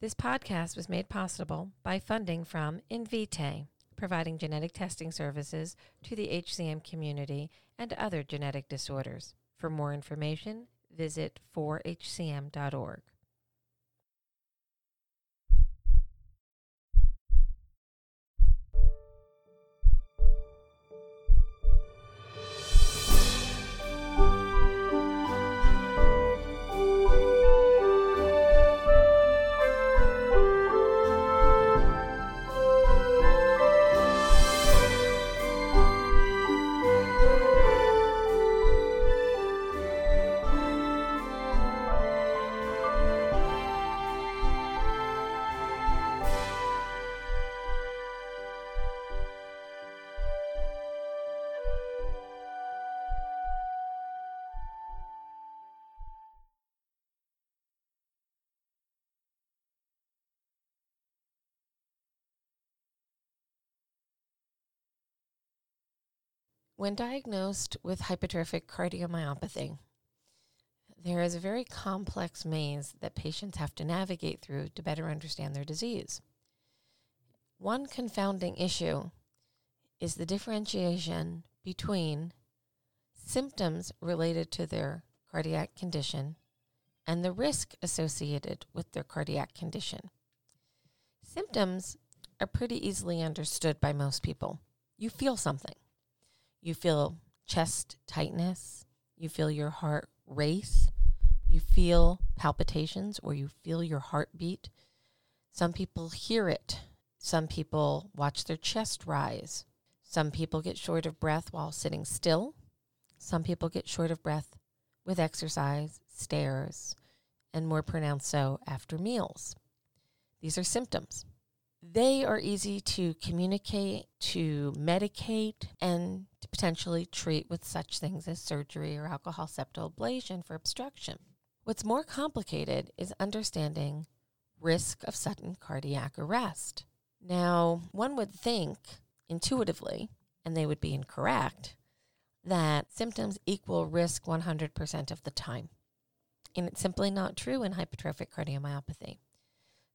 This podcast was made possible by funding from Invitae, providing genetic testing services to the HCM community and other genetic disorders. For more information, visit 4hcm.org. When diagnosed with hypertrophic cardiomyopathy, there is a very complex maze that patients have to navigate through to better understand their disease. One confounding issue is the differentiation between symptoms related to their cardiac condition and the risk associated with their cardiac condition. Symptoms are pretty easily understood by most people. You feel something. You feel chest tightness. You feel your heart race. You feel palpitations or you feel your heartbeat. Some people hear it. Some people watch their chest rise. Some people get short of breath while sitting still. Some people get short of breath with exercise, stairs, and more pronounced so after meals. These are symptoms. They are easy to communicate, to medicate, and to potentially treat with such things as surgery or alcohol septal ablation for obstruction. What's more complicated is understanding risk of sudden cardiac arrest. Now, one would think intuitively, and they would be incorrect, that symptoms equal risk 100% of the time. And it's simply not true in hypertrophic cardiomyopathy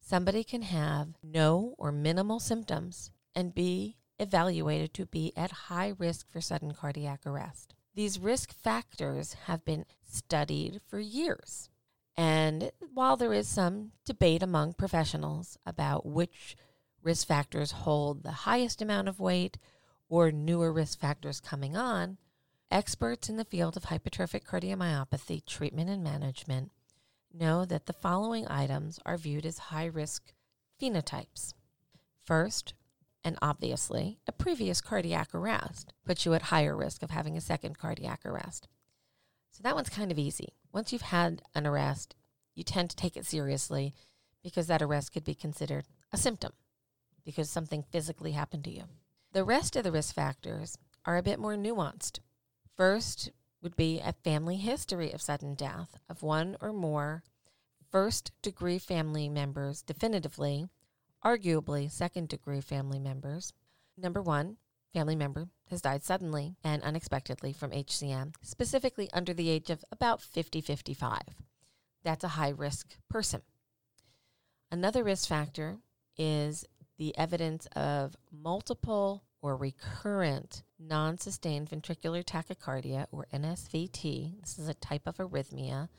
somebody can have no or minimal symptoms and be evaluated to be at high risk for sudden cardiac arrest. These risk factors have been studied for years. And while there is some debate among professionals about which risk factors hold the highest amount of weight or newer risk factors coming on, experts in the field of hypertrophic cardiomyopathy treatment and management know that the following items are viewed as high risk phenotypes. First, and obviously, a previous cardiac arrest puts you at higher risk of having a second cardiac arrest. So that one's kind of easy. Once you've had an arrest, you tend to take it seriously because that arrest could be considered a symptom because something physically happened to you. The rest of the risk factors are a bit more nuanced. First, would be a family history of sudden death of one or more first degree family members definitively, arguably second degree family members. Number one, family member has died suddenly and unexpectedly from HCM, specifically under the age of about 50 55. That's a high risk person. Another risk factor is the evidence of multiple or recurrent non sustained ventricular tachycardia, or NSVT. This is a type of arrhythmia,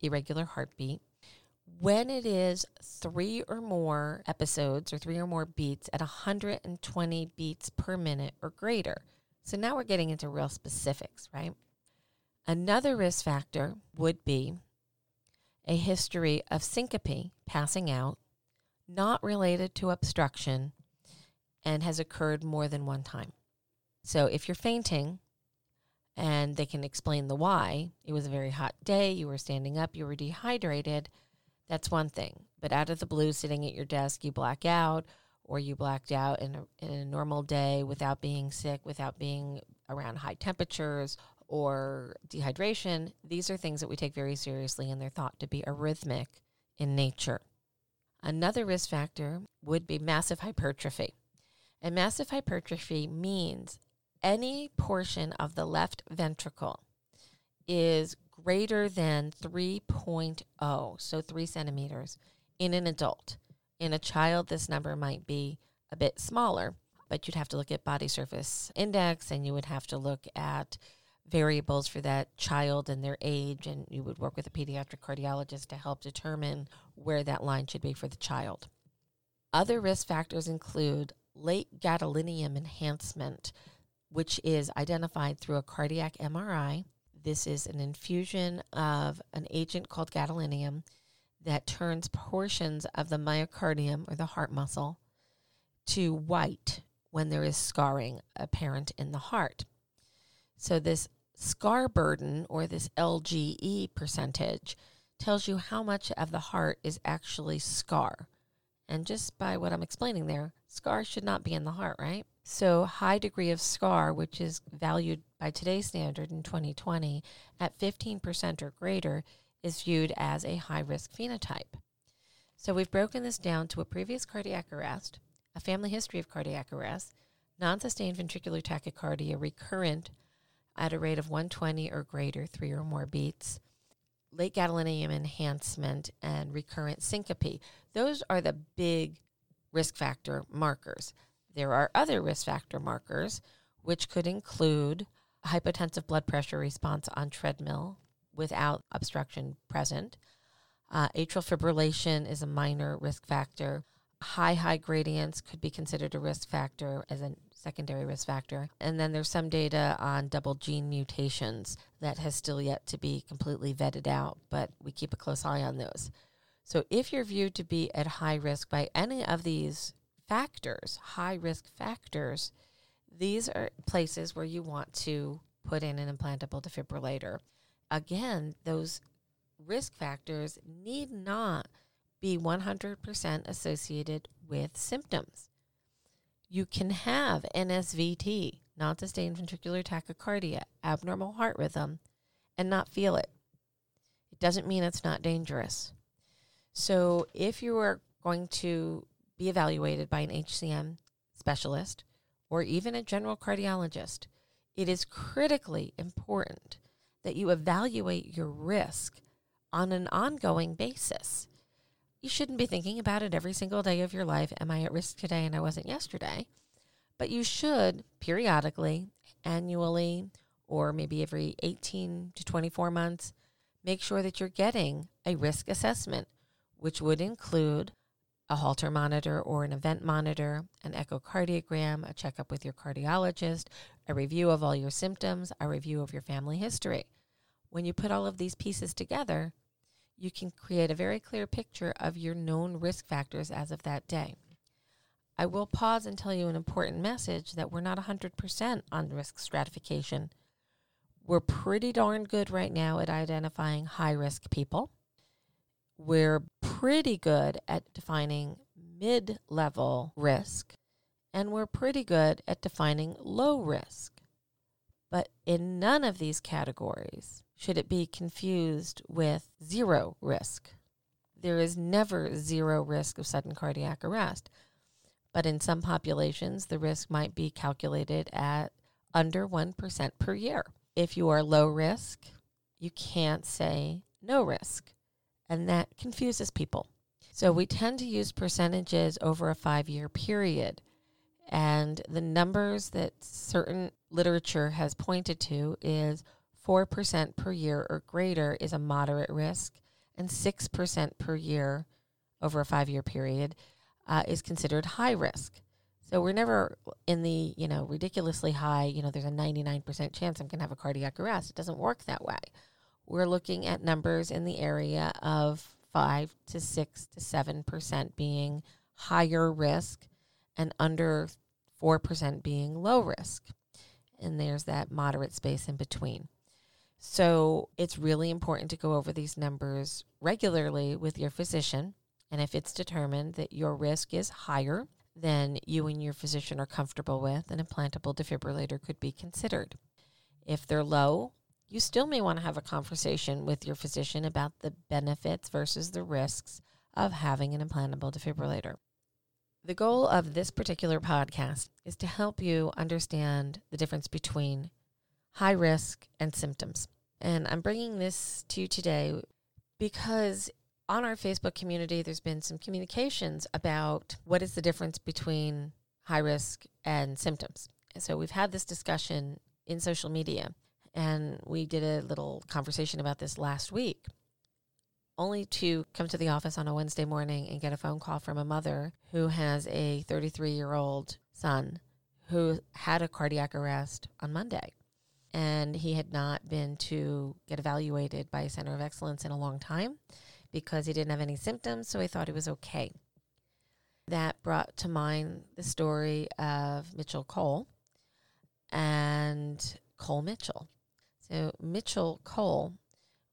irregular heartbeat. When it is three or more episodes or three or more beats at 120 beats per minute or greater. So now we're getting into real specifics, right? Another risk factor would be a history of syncope, passing out, not related to obstruction, and has occurred more than one time. So if you're fainting and they can explain the why, it was a very hot day, you were standing up, you were dehydrated, that's one thing. But out of the blue, sitting at your desk, you black out, or you blacked out in a, in a normal day without being sick, without being around high temperatures or dehydration, these are things that we take very seriously and they're thought to be arrhythmic in nature. Another risk factor would be massive hypertrophy. And massive hypertrophy means any portion of the left ventricle is greater than 3.0, so three centimeters, in an adult. In a child, this number might be a bit smaller, but you'd have to look at body surface index and you would have to look at variables for that child and their age, and you would work with a pediatric cardiologist to help determine where that line should be for the child. Other risk factors include late gadolinium enhancement, which is identified through a cardiac MRI. This is an infusion of an agent called gadolinium that turns portions of the myocardium or the heart muscle to white when there is scarring apparent in the heart. So, this scar burden or this LGE percentage tells you how much of the heart is actually scar. And just by what I'm explaining there, scar should not be in the heart, right? So, high degree of scar, which is valued by today's standard in 2020 at 15% or greater, is viewed as a high risk phenotype. So, we've broken this down to a previous cardiac arrest, a family history of cardiac arrest, non sustained ventricular tachycardia recurrent at a rate of 120 or greater, three or more beats, late gadolinium enhancement, and recurrent syncope. Those are the big risk factor markers. There are other risk factor markers, which could include a hypotensive blood pressure response on treadmill without obstruction present. Uh, atrial fibrillation is a minor risk factor. High, high gradients could be considered a risk factor as a secondary risk factor. And then there's some data on double gene mutations that has still yet to be completely vetted out, but we keep a close eye on those. So if you're viewed to be at high risk by any of these factors, high risk factors, these are places where you want to put in an implantable defibrillator. Again, those risk factors need not be 100% associated with symptoms. You can have NSVT, non sustained ventricular tachycardia, abnormal heart rhythm, and not feel it. It doesn't mean it's not dangerous. So, if you are going to be evaluated by an HCM specialist or even a general cardiologist, it is critically important that you evaluate your risk on an ongoing basis you shouldn't be thinking about it every single day of your life. Am I at risk today and I wasn't yesterday? But you should periodically, annually, or maybe every 18 to 24 months, make sure that you're getting a risk assessment, which would include a Holter monitor or an event monitor, an echocardiogram, a checkup with your cardiologist, a review of all your symptoms, a review of your family history. When you put all of these pieces together, you can create a very clear picture of your known risk factors as of that day. I will pause and tell you an important message that we're not 100% on risk stratification. We're pretty darn good right now at identifying high risk people. We're pretty good at defining mid level risk, and we're pretty good at defining low risk. But in none of these categories should it be confused with zero risk. There is never zero risk of sudden cardiac arrest. But in some populations, the risk might be calculated at under 1% per year. If you are low risk, you can't say no risk. And that confuses people. So we tend to use percentages over a five year period. And the numbers that certain literature has pointed to is 4% per year or greater is a moderate risk, and 6% per year over a five year period uh, is considered high risk. So we're never in the, you know, ridiculously high, you know, there's a 99% chance I'm going to have a cardiac arrest. It doesn't work that way. We're looking at numbers in the area of 5 to 6 to 7% being higher risk and under 4% being low risk. And there's that moderate space in between. So it's really important to go over these numbers regularly with your physician. And if it's determined that your risk is higher than you and your physician are comfortable with, an implantable defibrillator could be considered. If they're low, you still may want to have a conversation with your physician about the benefits versus the risks of having an implantable defibrillator. The goal of this particular podcast is to help you understand the difference between high risk, and symptoms. And I'm bringing this to you today because on our Facebook community, there's been some communications about what is the difference between high risk and symptoms. so we've had this discussion in social media, and we did a little conversation about this last week. Only to come to the office on a Wednesday morning and get a phone call from a mother who has a 33 year old son who had a cardiac arrest on Monday. And he had not been to get evaluated by a center of excellence in a long time because he didn't have any symptoms, so he thought he was okay. That brought to mind the story of Mitchell Cole and Cole Mitchell. So, Mitchell Cole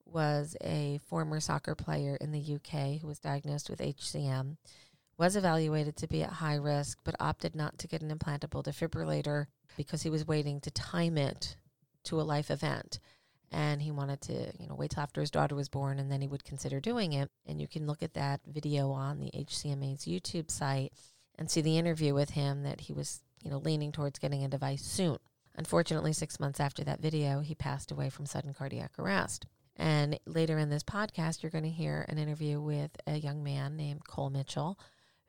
was a former soccer player in the UK who was diagnosed with HCM, was evaluated to be at high risk, but opted not to get an implantable defibrillator because he was waiting to time it to a life event and he wanted to, you know, wait till after his daughter was born and then he would consider doing it. And you can look at that video on the HCMA's YouTube site and see the interview with him that he was, you know, leaning towards getting a device soon. Unfortunately, six months after that video, he passed away from sudden cardiac arrest. And later in this podcast, you're going to hear an interview with a young man named Cole Mitchell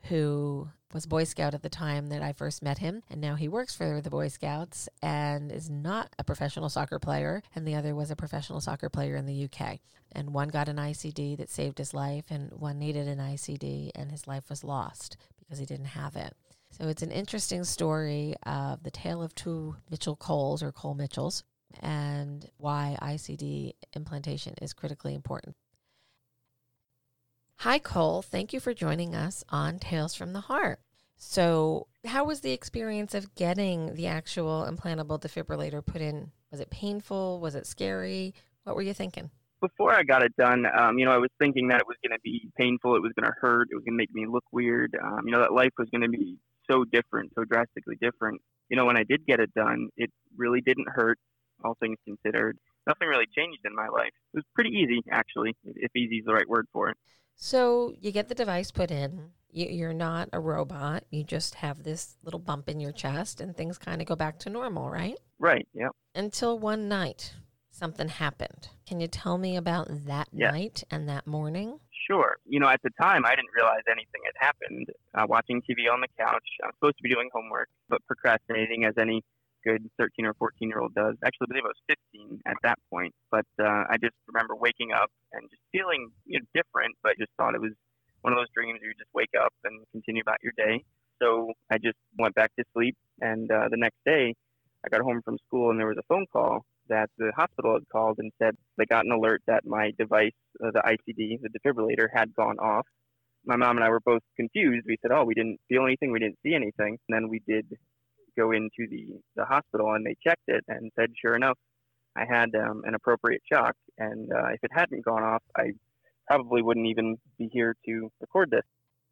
who was Boy Scout at the time that I first met him, and now he works for the Boy Scouts and is not a professional soccer player, and the other was a professional soccer player in the UK. And one got an ICD that saved his life, and one needed an ICD, and his life was lost because he didn't have it. So it's an interesting story of the tale of two Mitchell Coles or Cole Mitchells and why ICD implantation is critically important. Hi, Cole. Thank you for joining us on Tales from the Heart. So, how was the experience of getting the actual implantable defibrillator put in? Was it painful? Was it scary? What were you thinking? Before I got it done, um, you know, I was thinking that it was going to be painful. It was going to hurt. It was going to make me look weird. Um, you know, that life was going to be so different, so drastically different. You know, when I did get it done, it really didn't hurt, all things considered. Nothing really changed in my life. It was pretty easy, actually, if easy is the right word for it. So you get the device put in. You, are not a robot. You just have this little bump in your chest, and things kind of go back to normal, right? Right. Yeah. Until one night, something happened. Can you tell me about that yes. night and that morning? Sure. You know, at the time, I didn't realize anything had happened. Uh, watching TV on the couch, I'm supposed to be doing homework, but procrastinating as any good 13 or 14 year old does. Actually, I believe I was 15 at that point, but uh, I just remember waking up and just feeling you know different, but just thought it was one of those dreams where you just wake up and continue about your day. So I just went back to sleep, and uh, the next day, I got home from school and there was a phone call that the hospital had called and said they got an alert that my device, uh, the ICD, the defibrillator, had gone off. My mom and I were both confused. We said, "Oh, we didn't feel anything. We didn't see anything." And then we did go into the, the hospital and they checked it and said, sure enough, I had um, an appropriate shock. And uh, if it hadn't gone off, I probably wouldn't even be here to record this.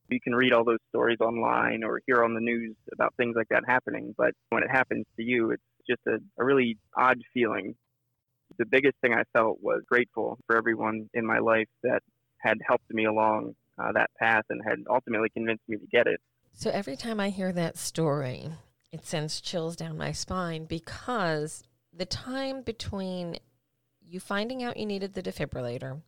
You can read all those stories online or hear on the news about things like that happening. But when it happens to you, it's just a, a really odd feeling. The biggest thing I felt was grateful for everyone in my life that had helped me along uh, that path and had ultimately convinced me to get it. So every time I hear that story, it sends chills down my spine because the time between you finding out you needed the defibrillator,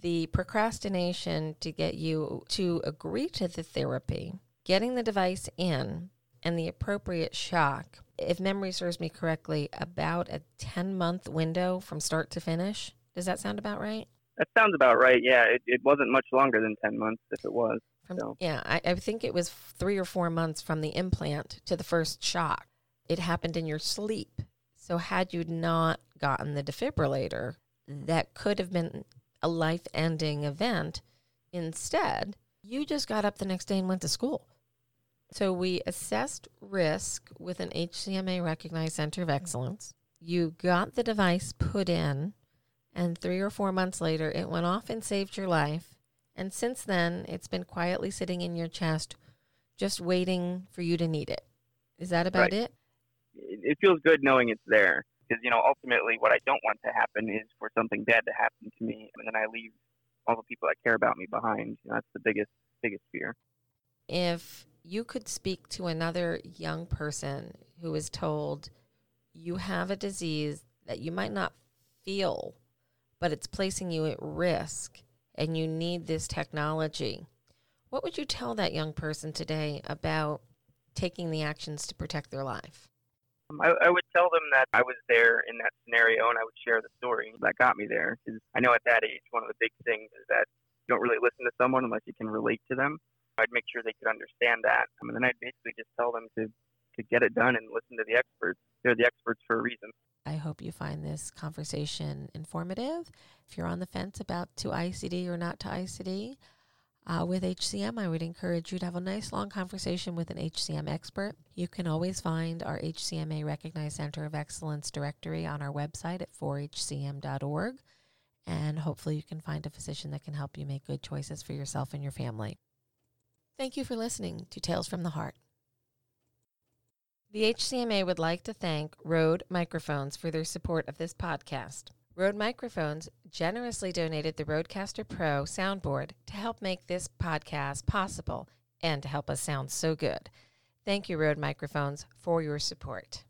the procrastination to get you to agree to the therapy, getting the device in, and the appropriate shock, if memory serves me correctly, about a 10 month window from start to finish. Does that sound about right? That sounds about right. Yeah, it, it wasn't much longer than 10 months if it was. From, so. Yeah, I, I think it was three or four months from the implant to the first shock. It happened in your sleep. So, had you not gotten the defibrillator, that could have been a life ending event. Instead, you just got up the next day and went to school. So, we assessed risk with an HCMA recognized center of excellence. You got the device put in, and three or four months later, it went off and saved your life. And since then, it's been quietly sitting in your chest, just waiting for you to need it. Is that about right. it? It feels good knowing it's there. Because, you know, ultimately what I don't want to happen is for something bad to happen to me and then I leave all the people that care about me behind. You know, that's the biggest, biggest fear. If you could speak to another young person who is told you have a disease that you might not feel, but it's placing you at risk and you need this technology. What would you tell that young person today about taking the actions to protect their life? Um, I, I would tell them that I was there in that scenario and I would share the story that got me there. I know at that age, one of the big things is that you don't really listen to someone unless you can relate to them. I'd make sure they could understand that. Mean, then I'd basically just tell them to, to get it done and listen to the experts. They're the experts for a reason. I hope you find this conversation informative. If you're on the fence about to ICD or not to ICD, uh, with HCM, I would encourage you to have a nice long conversation with an HCM expert. You can always find our HCMA Recognized Center of Excellence directory on our website at 4hcm.org. And hopefully, you can find a physician that can help you make good choices for yourself and your family. Thank you for listening to Tales from the Heart. The HCMA would like to thank Rode Microphones for their support of this podcast. Rode Microphones generously donated the Rodecaster Pro soundboard to help make this podcast possible and to help us sound so good. Thank you, Rode Microphones, for your support.